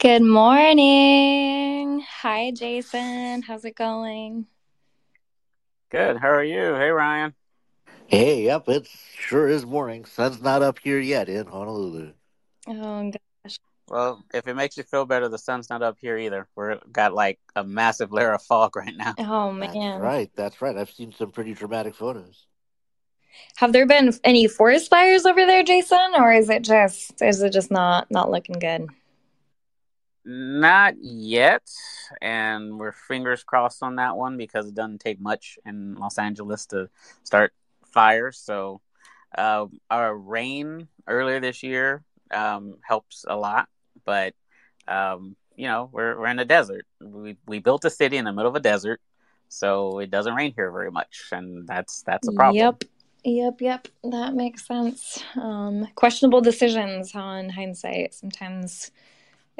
Good morning. Hi, Jason. How's it going? Good. How are you? Hey, Ryan. Hey, yep, it sure is morning. Sun's not up here yet in Honolulu. Oh, gosh. Well, if it makes you feel better, the sun's not up here either. We're got like a massive layer of fog right now. Oh, That's man. right, that's right. I've seen some pretty dramatic photos. Have there been any forest fires over there, Jason, or is it just is it just not not looking good? Not yet, and we're fingers crossed on that one because it doesn't take much in Los Angeles to start fires. So, uh, our rain earlier this year um, helps a lot, but um, you know we're we're in a desert. We we built a city in the middle of a desert, so it doesn't rain here very much, and that's that's a problem. Yep. Yep, yep. That makes sense. Um, questionable decisions on hindsight. Sometimes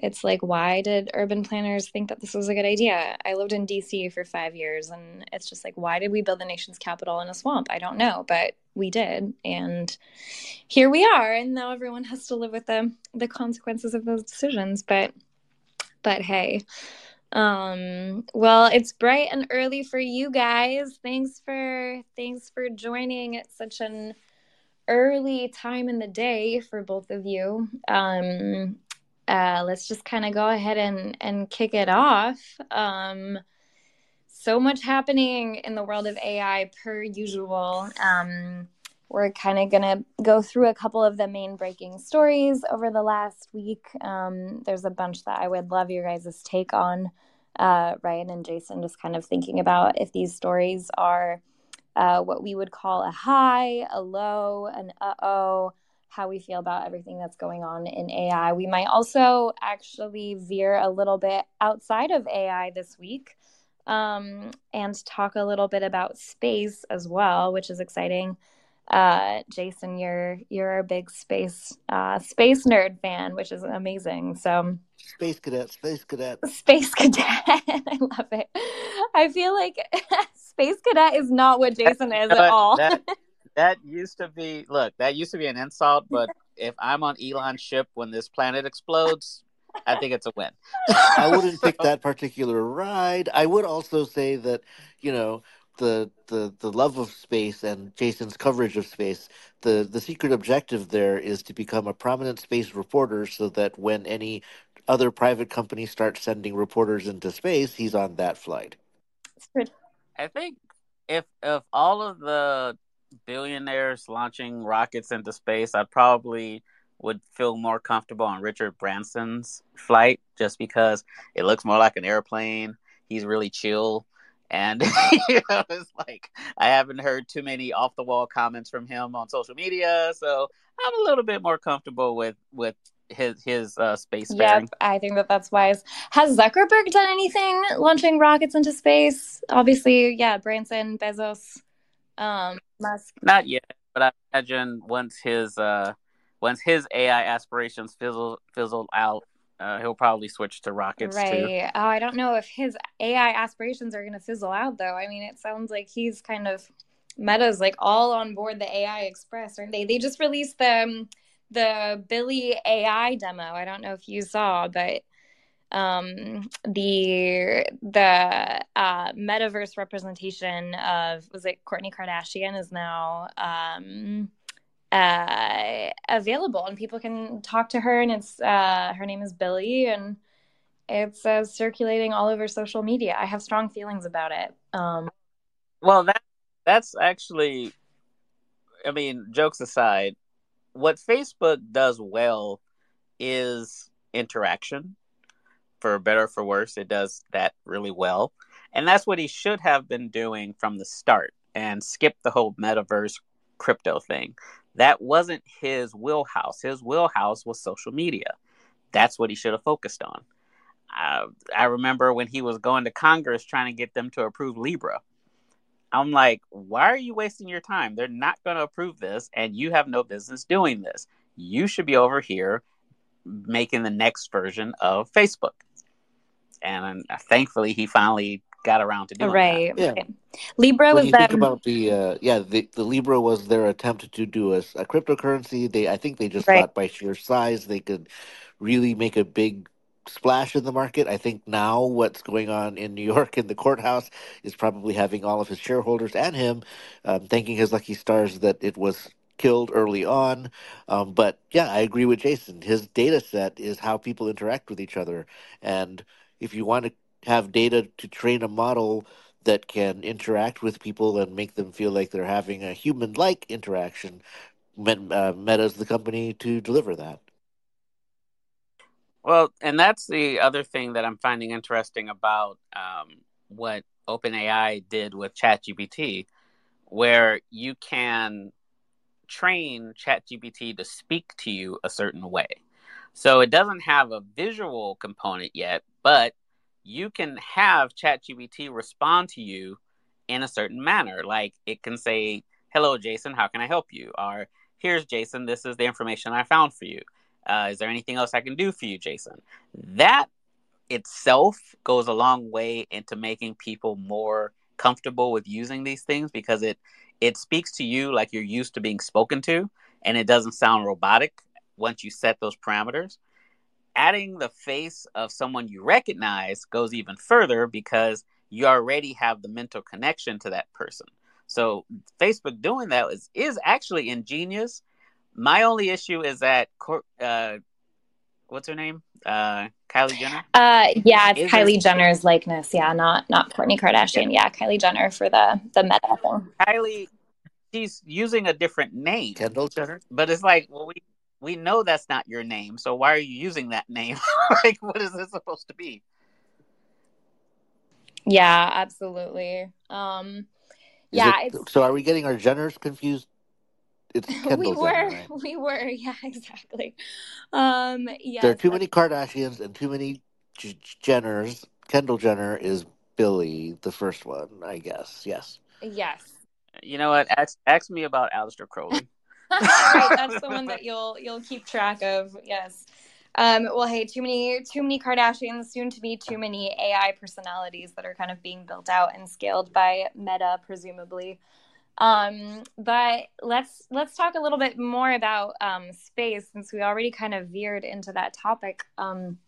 it's like, why did urban planners think that this was a good idea? I lived in DC for five years, and it's just like, why did we build the nation's capital in a swamp? I don't know, but we did, and here we are. And now everyone has to live with the the consequences of those decisions. But but hey, um, well, it's bright and early for you guys. Thanks for thanks for joining at such an early time in the day for both of you. Um, uh, let's just kind of go ahead and and kick it off. Um, so much happening in the world of AI per usual. Um, we're kind of going to go through a couple of the main breaking stories over the last week. Um, there's a bunch that I would love your guys' take on, uh, Ryan and Jason, just kind of thinking about if these stories are uh, what we would call a high, a low, an uh oh, how we feel about everything that's going on in AI. We might also actually veer a little bit outside of AI this week um, and talk a little bit about space as well, which is exciting. Uh, Jason, you're you're a big space uh, space nerd fan, which is amazing. So Space cadet, space cadet. space cadet, I love it. I feel like space cadet is not what Jason is at But all. that that used to be look. That used to be an insult, but if I'm on Elon's ship when this planet explodes, I think it's a win. I wouldn't pick that particular ride. I would also say that, you know, the the the love of space and Jason's coverage of space, the the secret objective there is to become a prominent space reporter so that when any other private company starts sending reporters into space, he's on that flight. I think if if all of the billionaires launching rockets into space, I probably would feel more comfortable on Richard Branson's flight just because it looks more like an airplane. He's really chill. And you know, it's like I haven't heard too many off the wall comments from him on social media, so I'm a little bit more comfortable with with his his uh, space. Yep, I think that that's wise. Has Zuckerberg done anything launching rockets into space? Obviously, yeah, Branson, Bezos, um, Musk. Not yet, but I imagine once his uh once his AI aspirations fizzle fizzle out, uh, he'll probably switch to rockets too. Right. Oh, I don't know if his AI aspirations are going to fizzle out, though. I mean, it sounds like he's kind of Meta's like all on board the AI Express, aren't they? They just released the um, the Billie AI demo. I don't know if you saw, but um the the uh metaverse representation of was it Kourtney Kardashian is now um uh available and people can talk to her and it's uh her name is Billie and it's uh, circulating all over social media. I have strong feelings about it. Um Well, that that's actually, I mean, jokes aside, what Facebook does well is interaction. For better or for worse, it does that really well, and that's what he should have been doing from the start and skip the whole metaverse crypto thing. That wasn't his wheelhouse. His wheelhouse was social media. That's what he should have focused on. I, I remember when he was going to Congress trying to get them to approve Libra. I'm like, why are you wasting your time? They're not going to approve this, and you have no business doing this. You should be over here making the next version of Facebook. And uh, thankfully, he finally got around to doing right. Yeah. right. Libra When was you think about the uh, yeah, the, the Libra was their attempt to do a, a cryptocurrency. They I think they just Right. thought by sheer size they could really make a big splash in the market. I think now what's going on in New York in the courthouse is probably having all of his shareholders and him um, thanking his lucky stars that it was killed early on. Um, but yeah, I agree with Jason. His data set is how people interact with each other. And if you want to have data to train a model that can interact with people and make them feel like they're having a human like interaction, uh, Meta's the company to deliver that. Well, and that's the other thing that I'm finding interesting about um, what OpenAI did with ChatGPT, where you can train ChatGPT to speak to you a certain way. So it doesn't have a visual component yet, but you can have ChatGPT respond to you in a certain manner. Like it can say, Hello, Jason, how can I help you? Or Here's Jason, this is the information I found for you. Uh, is there anything else I can do for you, Jason? That itself goes a long way into making people more comfortable with using these things because it it speaks to you like you're used to being spoken to and it doesn't sound robotic once you set those parameters adding the face of someone you recognize goes even further because you already have the mental connection to that person so facebook doing that is, is actually ingenious my only issue is that uh, what's her name? Uh, Kylie Jenner. Uh, yeah, it's is Kylie it... Jenner's likeness. Yeah, not not Kourtney Kardashian. Yeah. yeah, Kylie Jenner for the the meta thing. Kylie, she's using a different name. Kendall Jenner. But it's like, well, we we know that's not your name, so why are you using that name? like, what is this supposed to be? Yeah, absolutely. Um, yeah. It, so, are we getting our Jenners confused it's Kendall we were Jenner, right? we were yeah exactly um yeah there are too many kardashians and too many J- jenners kendall jenner is billie the first one i guess yes yes you know what ask, ask me about Aleister crowley right, that's the one that you'll you'll keep track of yes um, well, hey, too many, too many Kardashians, soon to be too many AI personalities that are kind of being built out and scaled by Meta, presumably. Um, but let's let's talk a little bit more about um, space since we already kind of veered into that topic um,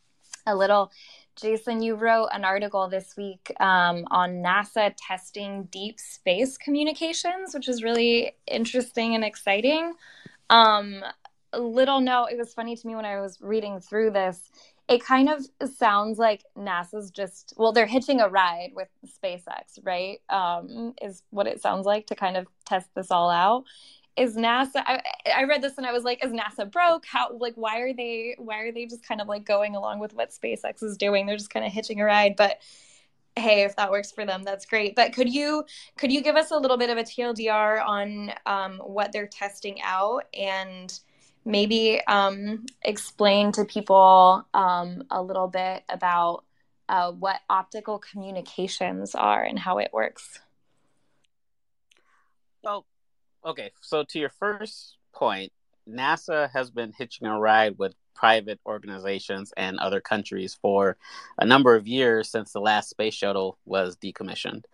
a little. Jason, you wrote an article this week um, on NASA testing deep space communications, which is really interesting and exciting. Um, little note, it was funny to me when I was reading through this it kind of sounds like NASA's just well, they're hitching a ride with SpaceX, right? Um, is what it sounds like to kind of test this all out. Is NASA? I, I read this and I was like, is NASA broke? How like why are they why are they just kind of like going along with what SpaceX is doing? They're just kind of hitching a ride, but hey if that works for them that's great but could you could you give us a little bit of a tldr on um, what they're testing out and maybe um, explain to people um, a little bit about uh, what optical communications are and how it works. Well, okay. So, to your first point, NASA has been hitching a ride with private organizations and other countries for a number of years since the last space shuttle was decommissioned.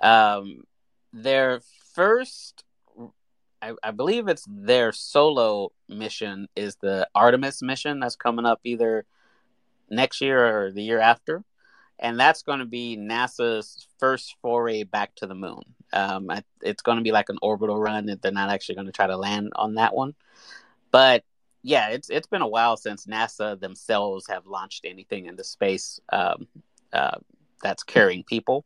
Um, their first I, I believe it's their solo mission is the Artemis mission that's coming up either next year or the year after, and that's going to be NASA's first foray back to the moon. Um, it's going to be like an orbital run. They're not actually going to try to land on that one, but yeah, it's it's been a while since NASA themselves have launched anything into space um, uh, that's carrying people.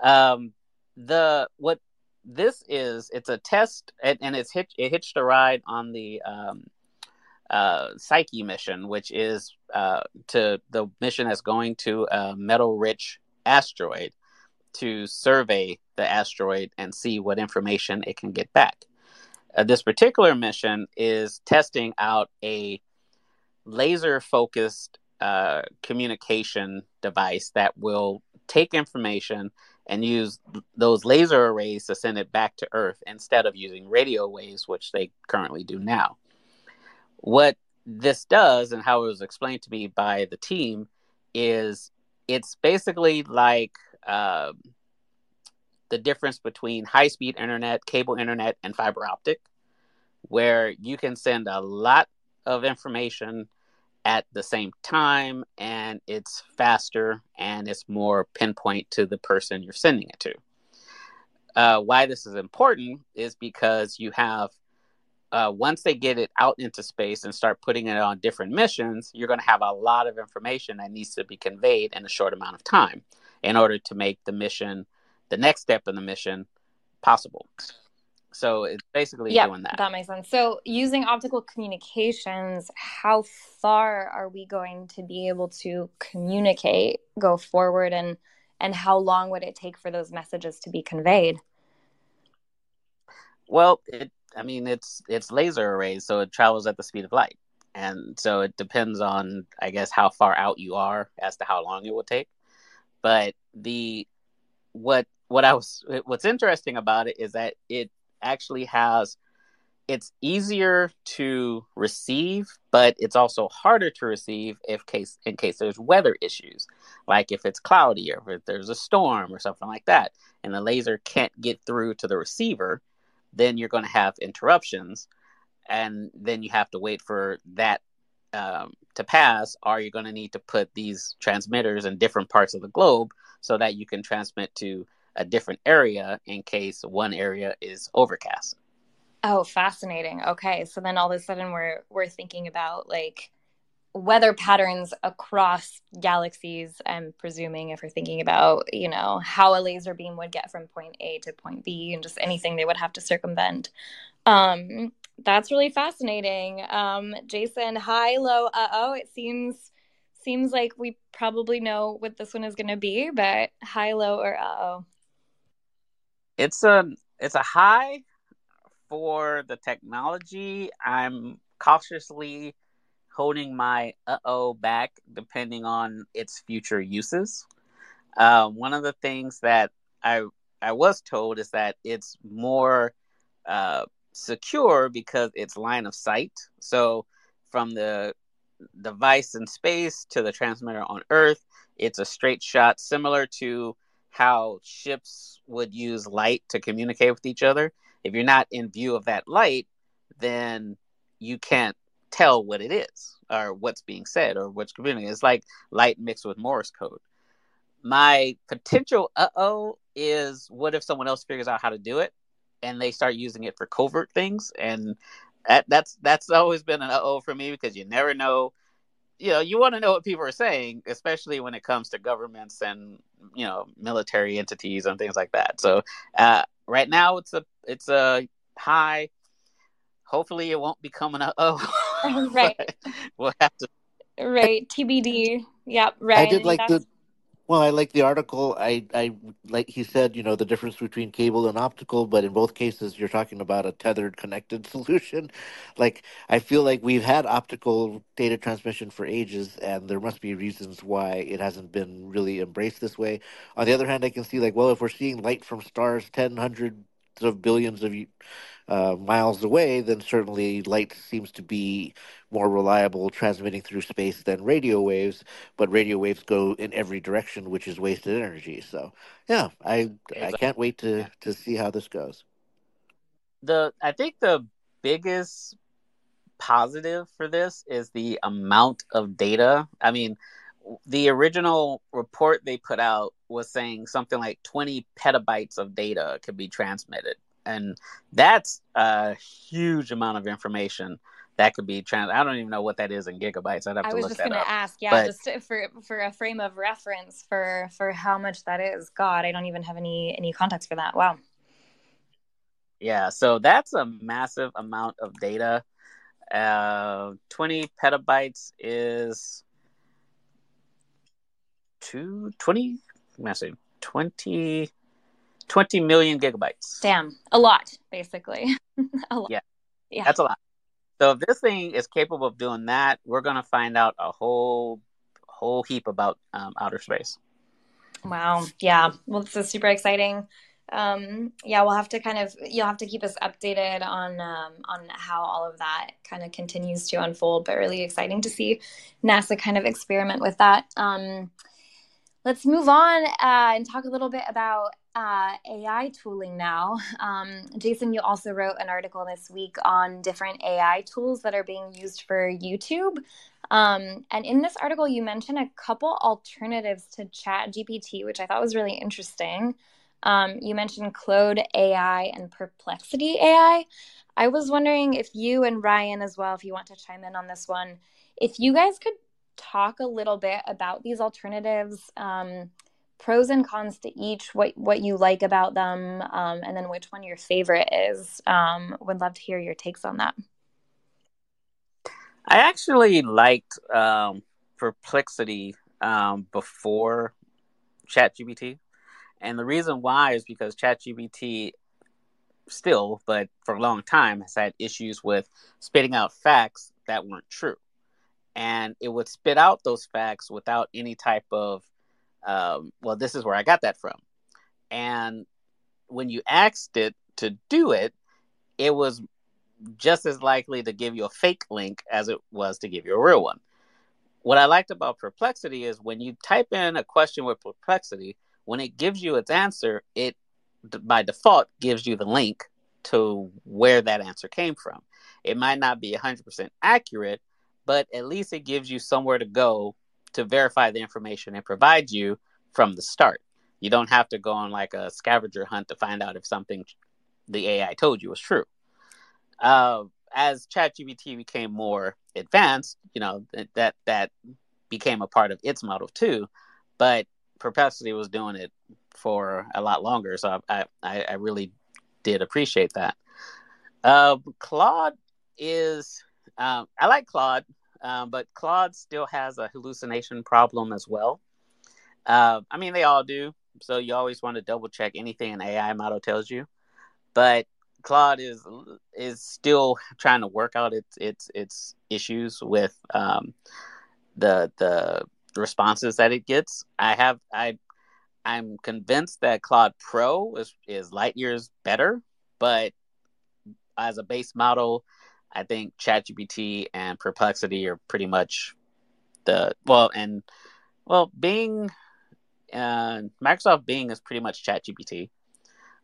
Um, the what this is it's a test and, and it's hitch, it hitched a ride on the um, uh, Psyche mission, which is uh, to the mission that's going to a metal rich asteroid to survey the asteroid and see what information it can get back. Uh, this particular mission is testing out a laser focused uh, communication device that will take information and use those laser arrays to send it back to Earth instead of using radio waves, which they currently do now. What this does, and how it was explained to me by the team, is it's basically like uh, the difference between high speed internet, cable internet, and fiber optic, where you can send a lot of information at the same time and it's faster and it's more pinpoint to the person you're sending it to. Uh, why this is important is because you have uh, once they get it out into space and start putting it on different missions, you're going to have a lot of information that needs to be conveyed in a short amount of time in order to make the mission, the next step in the mission, possible. So it's basically yeah, doing that. That makes sense. So using optical communications, how far are we going to be able to communicate, go forward, and and how long would it take for those messages to be conveyed? Well, it I mean it's it's laser arrays, so it travels at the speed of light. And so it depends on I guess how far out you are as to how long it will take. But the what what I was what's interesting about it is that it actually has it's easier to receive, but it's also harder to receive if case in case there's weather issues, like if it's cloudy or if there's a storm or something like that, and the laser can't get through to the receiver, then you're going to have interruptions, and then you have to wait for that um, to pass, are you're going to need to put these transmitters in different parts of the globe so that you can transmit to a different area in case one area is overcast. Oh, fascinating. Okay, so then all of a sudden we're we're thinking about like weather patterns across galaxies. I'm presuming if we're thinking about you know how a laser beam would get from point A to point B and just anything they would have to circumvent. Um, that's really fascinating. Um, Jason, high, low, uh oh. It seems seems like we probably know what this one is going to be, but high, low, or uh oh it's a it's a high for the technology. I'm cautiously holding my uh oh back depending on its future uses. Uh, one of the things that I I was told is that it's more uh, secure because it's line of sight. So from the device in space to the transmitter on Earth, it's a straight shot, similar to how ships would use light to communicate with each other. If you're not in view of that light, then you can't tell what it is or what's being said or what's communicating. It's like light mixed with Morse code. My potential uh oh is what if someone else figures out how to do it and they start using it for covert things and that, that's that's always been an uh oh for me because you never know. You know you want to know what people are saying especially when it comes to governments and you know military entities and things like that. So uh, right now it's a it's a high. Hopefully it won't become an oh right. We'll have to right. Tbd yep right. i did like the well, I like the article. I, I like he said, you know, the difference between cable and optical, but in both cases, you're talking about a tethered, connected solution. Like I feel like we've had optical data transmission for ages, and there must be reasons why it hasn't been really embraced this way. On the other hand, I can see like, well, if we're seeing light from stars ten hundred of billions of uh, miles away, then certainly light seems to be more reliable transmitting through space than radio waves. But radio waves go in every direction, which is wasted energy. So, yeah, I I can't wait to to see how this goes. The I think the biggest positive for this is the amount of data. I mean, the original report they put out was saying something like 20 petabytes of data could be transmitted and that's a huge amount of information that could be trans. I don't even know what that is in gigabytes. I'd have to I was just going to ask, yeah, but, just for for a frame of reference for for how much that is. God, I don't even have any any context for that. Wow. Yeah, so that's a massive amount of data. Uh, 20 petabytes is two, 20, massive, 20, 20 million gigabytes. Damn, a lot, basically. a lot. Yeah. yeah, that's a lot. So if this thing is capable of doing that, we're going to find out a whole whole heap about um, outer space. Wow. Yeah. Well, this is super exciting. Um, yeah, we'll have to kind of you'll have to keep us updated on um, on how all of that kind of continues to unfold. But really exciting to see NASA kind of experiment with that. Um, let's move on uh, and talk a little bit about uh, AI tooling now. Um, Jason, you also wrote an article this week on different AI tools that are being used for YouTube. Um, and in this article, you mentioned a couple alternatives to Chat GPT, which I thought was really interesting. Um, you mentioned Claude AI and Perplexity AI. I was wondering if you and Ryan, as well, if you want to chime in on this one, if you guys could talk a little bit about these alternatives, um, pros and cons to each, what what you like about them, um, and then which one your favorite is. Um, would love to hear your takes on that. I actually liked um, Perplexity um, before ChatGPT, and the reason why is because ChatGPT still, but for a long time, has had issues with spitting out facts that weren't true and it would spit out those facts without any type of um, well this is where i got that from. And when you asked it to do it it was just as likely to give you a fake link as it was to give you a real one. What i liked about perplexity is when you type in a question with perplexity when it gives you its answer it by default gives you the link to where that answer came from. It might not be 100% accurate but at least it gives you somewhere to go to verify the information and provide you from the start. You don't have to go on like a scavenger hunt to find out if something the AI told you was true. Uh, as ChatGPT became more advanced, you know that that became a part of its model too. But Perplexity was doing it for a lot longer, so I I, I really did appreciate that. Uh, Claude is um, I like Claude, um, but Claude still has a hallucination problem as well. Uh, I mean, they all do. So you always want to double check anything an AI model tells you. But Claude is is still trying to work out its its its issues with um, the the responses that it gets. I have I I'm convinced that Claude Pro is is light years better, but as a base model, I think ChatGPT and Perplexity are pretty much the well, and well, Bing, uh, Microsoft Bing is pretty much ChatGPT.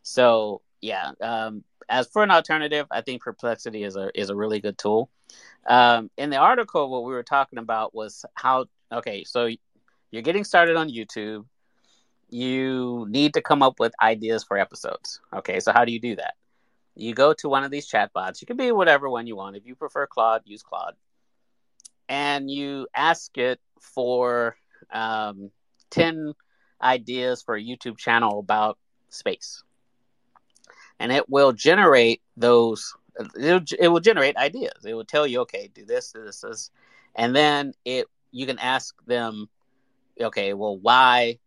So yeah, um, as for an alternative, I think Perplexity is a is a really good tool. Um, in the article, what we were talking about was how okay, so you're getting started on YouTube. You need to come up with ideas for episodes. Okay, so how do you do that? You go to one of these chatbots. You can be whatever one you want. If you prefer Claude, use Claude. And you ask it for um, 10 ideas for a YouTube channel about space. And it will generate those, it will generate ideas. It will tell you, okay, do this, do this, this. And then it you can ask them, okay, well, why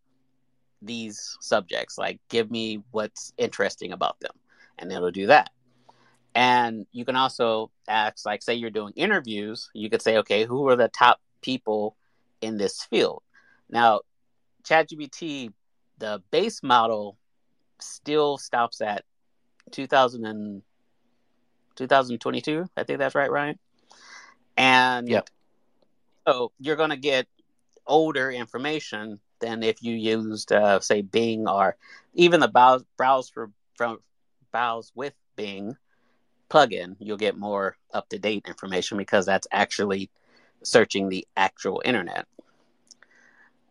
these subjects? Like, give me what's interesting about them and it'll do that. And you can also ask, like, say you're doing interviews, you could say, okay, who are the top people in this field? Now, ChatGPT, the base model still stops at 2000 and 2022. I think that's right, Ryan. And yep. so you're going to get older information than if you used, uh, say, Bing or even the browse, browse for from browse with Bing plugin, you'll get more up to date information because that's actually searching the actual internet.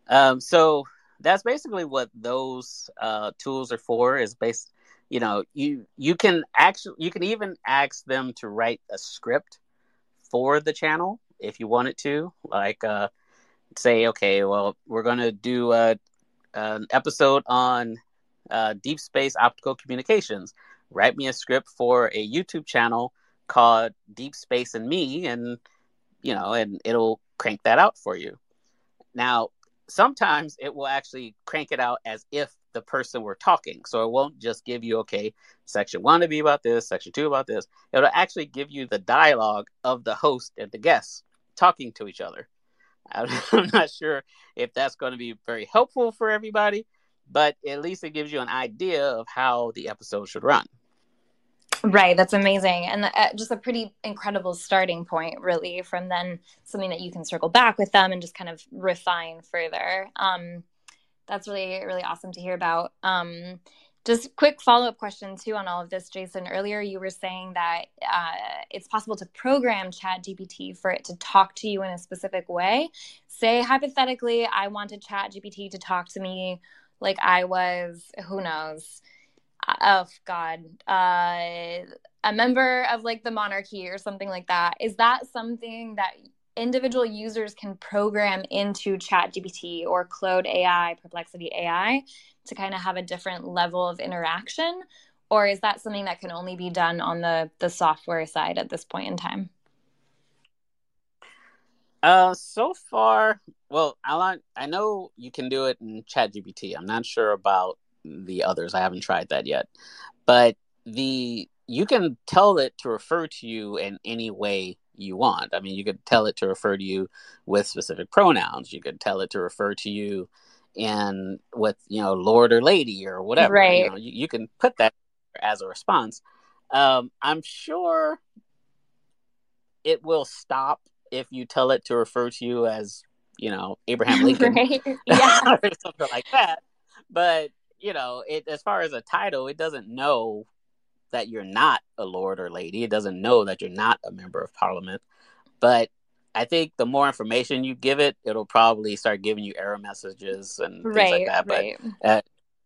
Um, so that's basically what those uh, tools are for. Is based, you know, you you can actually you can even ask them to write a script for the channel if you wanted to, like uh, say, okay, well, we're going to do a, an episode on uh, deep space optical communications write me a script for a YouTube channel called Deep Space and Me, and you know, and it'll crank that out for you. Now, sometimes it will actually crank it out as if the person were talking. So it won't just give you, okay, section one to be about this, section two about this. It'll actually give you the dialogue of the host and the guests talking to each other. I'm not sure if that's going to be very helpful for everybody, but at least it gives you an idea of how the episode should run. Right, that's amazing. And uh, just a pretty incredible starting point, really, from then something that you can circle back with them and just kind of refine further. Um, that's really, really awesome to hear about. Um, Just quick follow up question too on all of this, Jason. Earlier, you were saying that uh, it's possible to program Chat GPT for it to talk to you in a specific way. Say hypothetically, I wanted Chat GPT to talk to me like I was, who knows, oh God, uh, a member of like the monarchy or something like that. Is that something that individual users can program into ChatGPT or Claude AI, Perplexity AI to kind of have a different level of interaction? Or is that something that can only be done on the, the software side at this point in time? Uh, so far, well, I I know you can do it in ChatGPT. I'm not sure about the others. I haven't tried that yet, but the you can tell it to refer to you in any way you want. I mean, you could tell it to refer to you with specific pronouns. You could tell it to refer to you in with you know lord or lady or whatever. Right. You, know, you, you can put that as a response. Um, I'm sure it will stop if you tell it to refer to you as you know Abraham Lincoln right? Yeah. or something like that. But you know, it as far as a title, it doesn't know that you're not a lord or lady. It doesn't know that you're not a member of parliament. But I think the more information you give it, it'll probably start giving you error messages and things right, like that. right. But uh,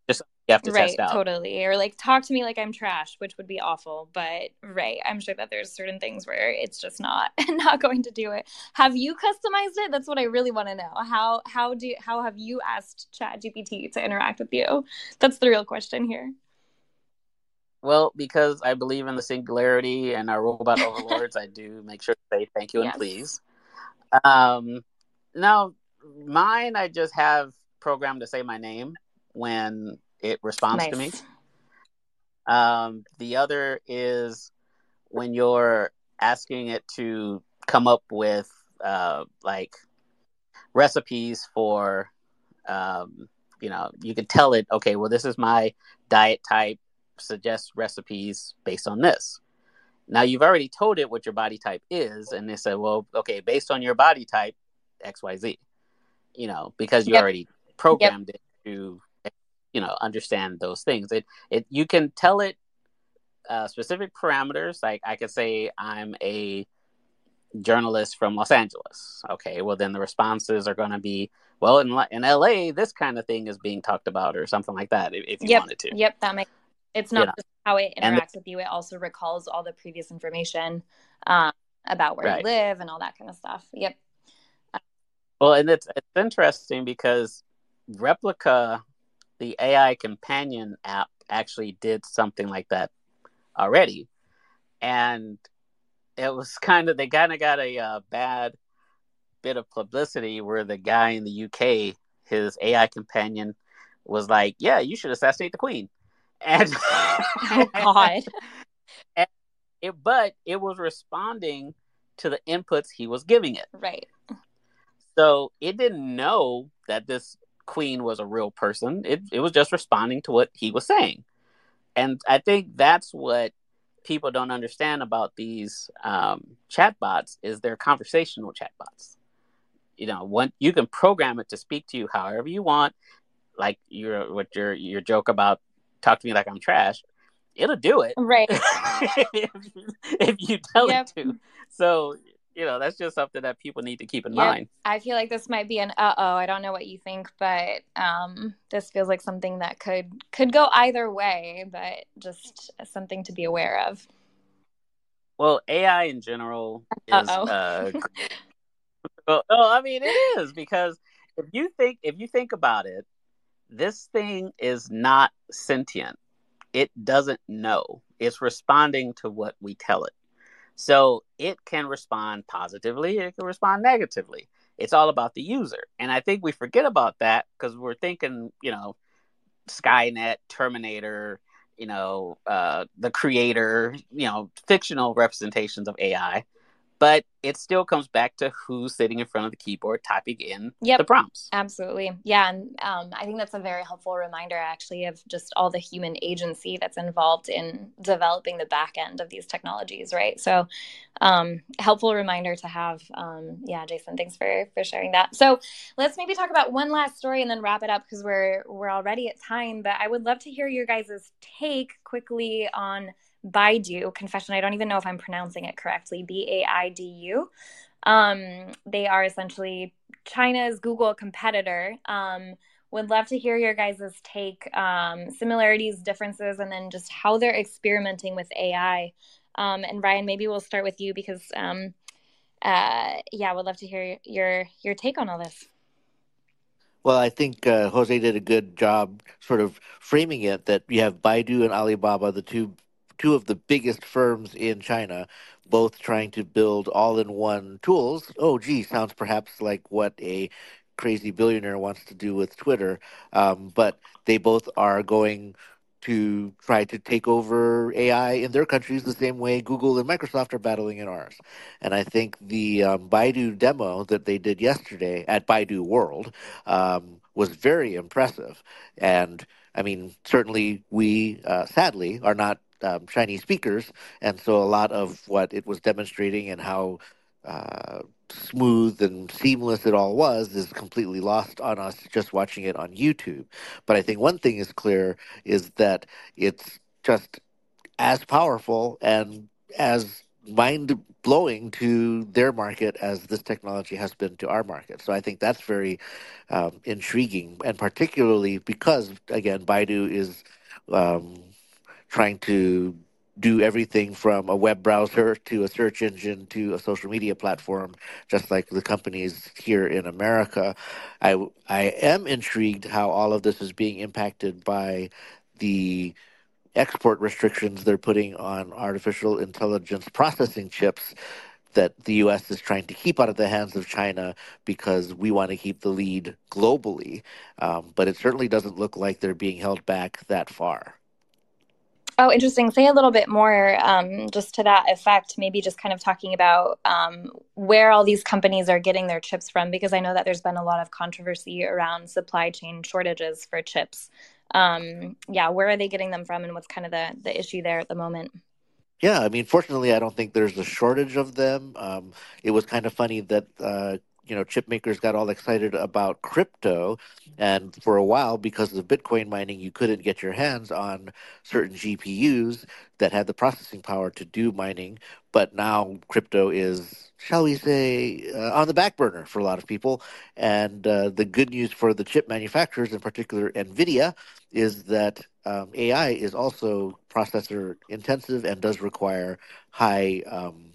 just you have to right, test out. totally. Or like talk to me like I'm trash, which would be awful. But right, I'm sure that there's certain things where it's just not not going to do it. Have you customized it? That's what I really want to know. How how do how have you asked Chat GPT to interact with you? That's the real question here. Well, because I believe in the singularity and our robot overlords, I do make sure to say thank you and please. Um, now, mine, I just have programmed to say my name when it responds to me. Um, the other is when you're asking it to come up with uh, like recipes for, um, you know, you can tell it, okay, well, this is my diet type, suggest recipes based on this. Now you've already told it what your body type is, and they said, well, okay, based on your body type, X, Y, Z. You know, because you Yep. already programmed it to, you know, understand those things. It, it, you can tell it uh, specific parameters. Like I could say, I'm a journalist from Los Angeles. Okay, well then the responses are going to be, well, in in LA, this kind of thing is being talked about, or something like that. If, if you Yep. wanted to. Yep, that makes it's not know, just how it interacts with you, it also recalls all the previous information um, about where Right. you live and all that kind of stuff. Yep. Well, and it's it's interesting because Replika, the AI companion app, actually did something like that already, and it was kind of they kind of got a uh, bad bit of publicity where the guy in the UK, his AI companion, was like, "Yeah, you should assassinate the queen," and Oh God. it, but it was responding to the inputs he was giving it. right. So it didn't know that this queen was a real person. It it was just responding to what he was saying. And I think that's what people don't understand about these um, chatbots is they're conversational chatbots. You know, one you can program it to speak to you however you want, like your what your your joke about talk to me like I'm trash. It'll do it Right. if, you, if you tell Yep. it to. So you know that's just something that people need to keep in Yep. mind. I feel like this might be an uh oh. I don't know what you think, but um, this feels like something that could could go either way, but just something to be aware of. Well, AI in general is. Uh, well, no, I mean it is because if you think if you think about it, this thing is not sentient. It doesn't know. It's responding to what we tell it. So it can respond positively. It can respond negatively. It's all about the user, and I think we forget about that because we're thinking, you know, Skynet, Terminator, you know, uh, the creator, you know, fictional representations of AI. But it still comes back to who's sitting in front of the keyboard typing in Yep. the prompts. Absolutely. Yeah. And um, I think that's a very helpful reminder, actually, of just all the human agency that's involved in developing the back end of these technologies, right? So, um, helpful reminder to have. Um, yeah, Jason, thanks for for sharing that. So, let's maybe talk about one last story and then wrap it up because we're we're already at time. But I would love to hear your guys' take quickly on Baidu. Confession, I don't even know if I'm pronouncing it correctly. B A I D U. Um, they are essentially China's Google competitor. Um, would love to hear your guys' take, um, similarities, differences, and then just how they're experimenting with AI. Um, and Ryan, maybe we'll start with you because, um, uh, yeah, would love to hear your your take on all this. Well, I think uh, Jose did a good job sort of framing it that you have Baidu and Alibaba, the two two of the biggest firms in China, both trying to build all-in-one tools. Oh, gee, sounds perhaps like what a crazy billionaire wants to do with Twitter, um, but they both are going to try to take over AI in their countries the same way Google and Microsoft are battling in ours. And I think the um, Baidu demo that they did yesterday at Baidu World um, was very impressive. And I mean, certainly we, uh, sadly, are not um, Chinese speakers. And so a lot of what it was demonstrating and how uh, smooth and seamless it all was is completely lost on us just watching it on YouTube. But I think one thing is clear is that it's just as powerful and as mind blowing to their market as this technology has been to our market. So I think that's very um, intriguing, and particularly because, again, Baidu is um, trying to do everything from a web browser to a search engine to a social media platform, just like the companies here in America. I I am intrigued how all of this is being impacted by the export restrictions they're putting on artificial intelligence processing chips that the US is trying to keep out of the hands of China because we want to keep the lead globally. Um, but it certainly doesn't look like they're being held back that far. Oh, interesting. Say a little bit more um, just to that effect, maybe just kind of talking about um, where all these companies are getting their chips from, because I know that there's been a lot of controversy around supply chain shortages for chips. Um, yeah, where are they getting them from and what's kind of the, the issue there at the moment? Yeah, I mean, fortunately, I don't think there's a shortage of them. Um, it was kind of funny that uh, you know chip makers got all excited about crypto, and for a while, because of Bitcoin mining, you couldn't get your hands on certain GPUs that had the processing power to do mining. But now crypto is, shall we say, uh, on the back burner for a lot of people. And uh, the good news for the chip manufacturers, in particular Nvidia, is that um, AI is also processor intensive and does require high um,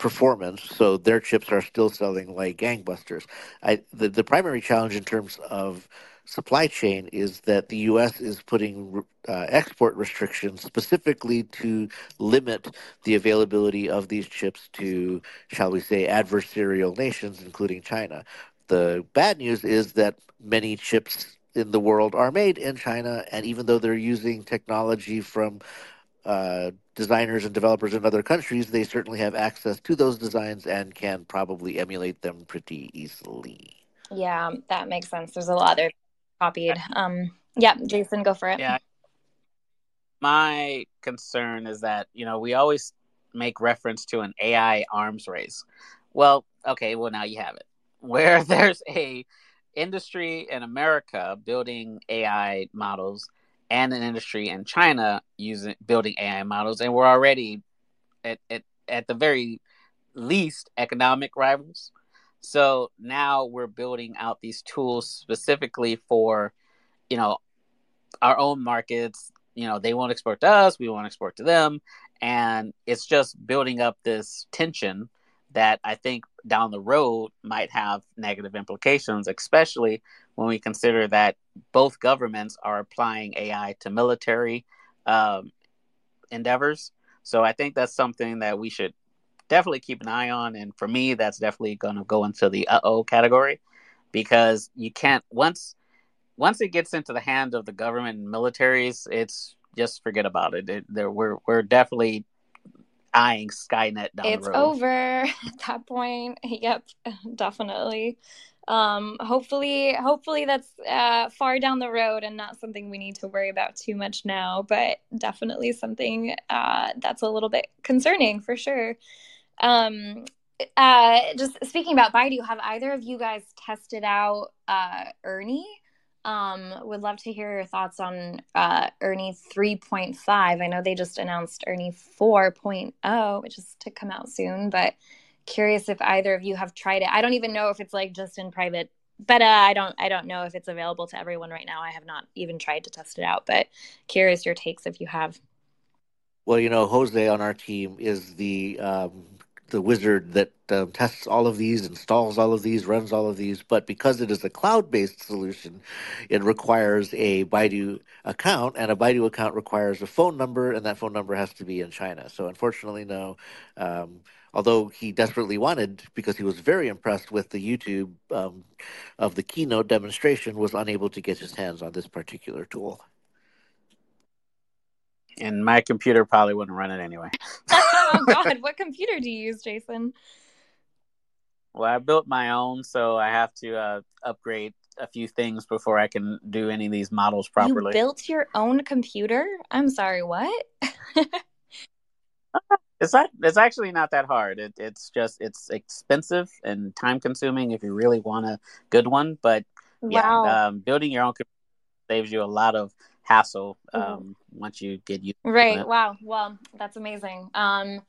performance. So their chips are still selling like gangbusters. I, the, the primary challenge in terms of supply chain is that the U.S. is putting uh, export restrictions specifically to limit the availability of these chips to, shall we say, adversarial nations, including China. The bad news is that many chips in the world are made in China, and even though they're using technology from uh, designers and developers in other countries, they certainly have access to those designs and can probably emulate them pretty easily. Yeah, that makes sense. There's a lot there copied. Um, yeah, Jason, go for it. Yeah. My concern is that, you know, we always make reference to an AI arms race. Well, okay, well now you have it. Where there's a industry in America building AI models and an industry in China using building AI models, and we're already at at, at the very least economic rivals. So now we're building out these tools specifically for, you know, our own markets. You know, they won't export to us, we won't export to them, and it's just building up this tension that I think down the road might have negative implications, especially when we consider that both governments are applying AI to military um, endeavors. So I think that's something that we should definitely keep an eye on. And for me, that's definitely going to go into the uh oh category because you can't once once it gets into the hands of the government and militaries, it's just forget about it. it we're we're definitely eyeing Skynet down it's the road. over at that point. Yep, definitely. Um, hopefully, hopefully that's uh, far down the road and not something we need to worry about too much now. But definitely something uh, that's a little bit concerning for sure. Um, uh, just speaking about Baidu, have either of you guys tested out uh, Ernie? Um, would love to hear your thoughts on uh, Ernie 3.5. I know they just announced Ernie 4.0, which is to come out soon, but curious if either of you have tried it. I don't even know if it's like just in private beta. I don't I don't know if it's available to everyone right now. I have not even tried to test it out, but curious your takes if you have. Well, you know, Jose on our team is the um, the wizard that um, tests all of these, installs all of these, runs all of these. But because it is a cloud based solution, it requires a Baidu account, and a Baidu account requires a phone number, and that phone number has to be in China. So, unfortunately, no. Um, although he desperately wanted, because he was very impressed with the YouTube um, of the keynote demonstration, was unable to get his hands on this particular tool. And my computer probably wouldn't run it anyway. oh God, what computer do you use, Jason? Well, I built my own, so I have to uh, upgrade a few things before I can do any of these models properly. You built your own computer? I'm sorry, what? it's not. It's actually not that hard. It, it's just it's expensive and time consuming if you really want a good one. But wow. yeah, um, building your own computer saves you a lot of hassle um, mm-hmm. once you get used. Right. Wow. Well, that's amazing. Um,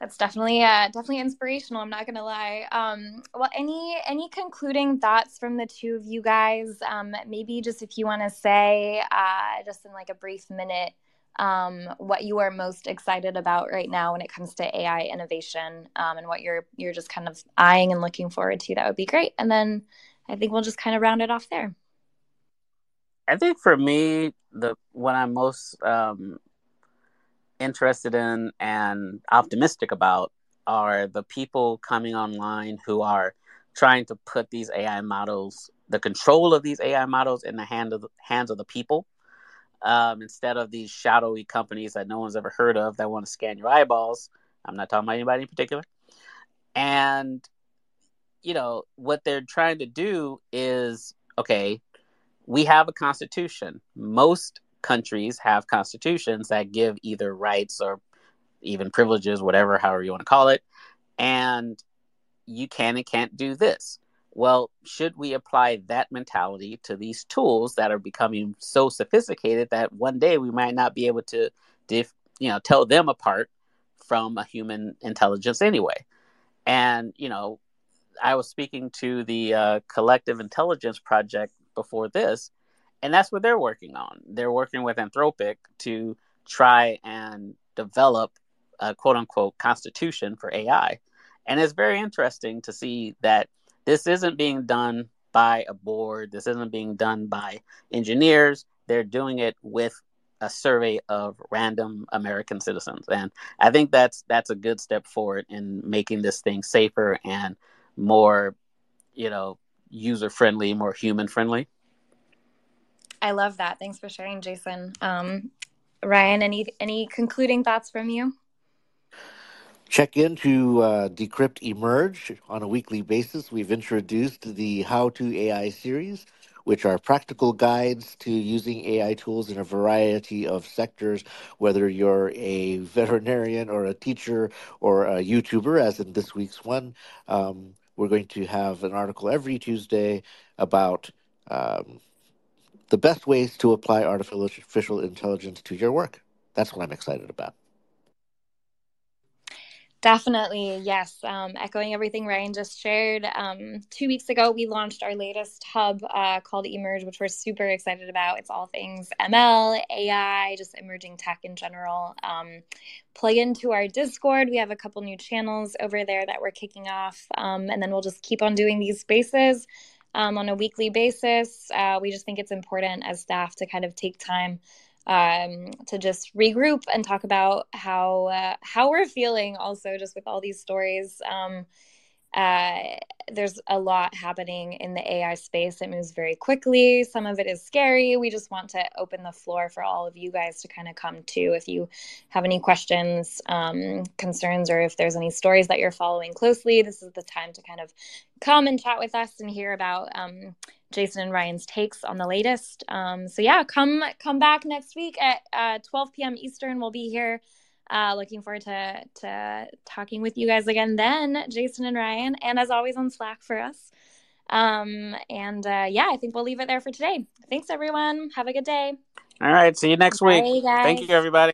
that's definitely uh, definitely inspirational. I'm not gonna lie. Um, well, any any concluding thoughts from the two of you guys? Um, maybe just if you want to say, uh, just in like a brief minute, um, what you are most excited about right now when it comes to AI innovation, um, and what you're you're just kind of eyeing and looking forward to. That would be great. And then I think we'll just kind of round it off there. I think for me, the what I'm most um, interested in and optimistic about are the people coming online who are trying to put these AI models, the control of these AI models, in the hand of the hands of the people, um, instead of these shadowy companies that no one's ever heard of that want to scan your eyeballs. I'm not talking about anybody in particular. And you know what they're trying to do is okay we have a constitution. Most countries have constitutions that give either rights or even privileges, whatever, however you want to call it. And you can and can't do this. Well, should we apply that mentality to these tools that are becoming so sophisticated that one day we might not be able to, dif- you know, tell them apart from a human intelligence anyway? And you know, I was speaking to the uh, Collective Intelligence Project before this, and that's what they're working on. They're working with Anthropic to try and develop a quote unquote constitution for AI. And it's very interesting to see that this isn't being done by a board, this isn't being done by engineers. They're doing it with a survey of random American citizens. And I think that's that's a good step forward in making this thing safer and more, you know, user friendly, more human friendly. I love that. Thanks for sharing, Jason. Um, Ryan, any any concluding thoughts from you? Check in to uh, Decrypt Emerge on a weekly basis. We've introduced the How to AI series, which are practical guides to using AI tools in a variety of sectors, whether you're a veterinarian or a teacher or a YouTuber, as in this week's one. Um, we're going to have an article every Tuesday about um, the best ways to apply artificial intelligence to your work. That's what I'm excited about. Definitely, yes. Um, echoing everything Ryan just shared. Um, two weeks ago, we launched our latest hub uh, called Emerge, which we're super excited about. It's all things ML, AI, just emerging tech in general. Um, plug into our Discord. We have a couple new channels over there that we're kicking off. Um, and then we'll just keep on doing these spaces um, on a weekly basis. Uh, we just think it's important as staff to kind of take time um, to just regroup and talk about how uh, how we're feeling also just with all these stories. Um, uh, there's a lot happening in the AI space. It moves very quickly. Some of it is scary. We just want to open the floor for all of you guys to kind of come to if you have any questions, um, concerns, or if there's any stories that you're following closely. This is the time to kind of come and chat with us and hear about um, Jason and Ryan's takes on the latest. Um, so yeah, come come back next week at uh, 12 p.m. Eastern. We'll be here. Uh, looking forward to to talking with you guys again then, Jason and Ryan, and as always on Slack for us. Um, and uh, yeah, I think we'll leave it there for today. Thanks everyone. Have a good day. All right. See you next week. Bye, Thank you, everybody.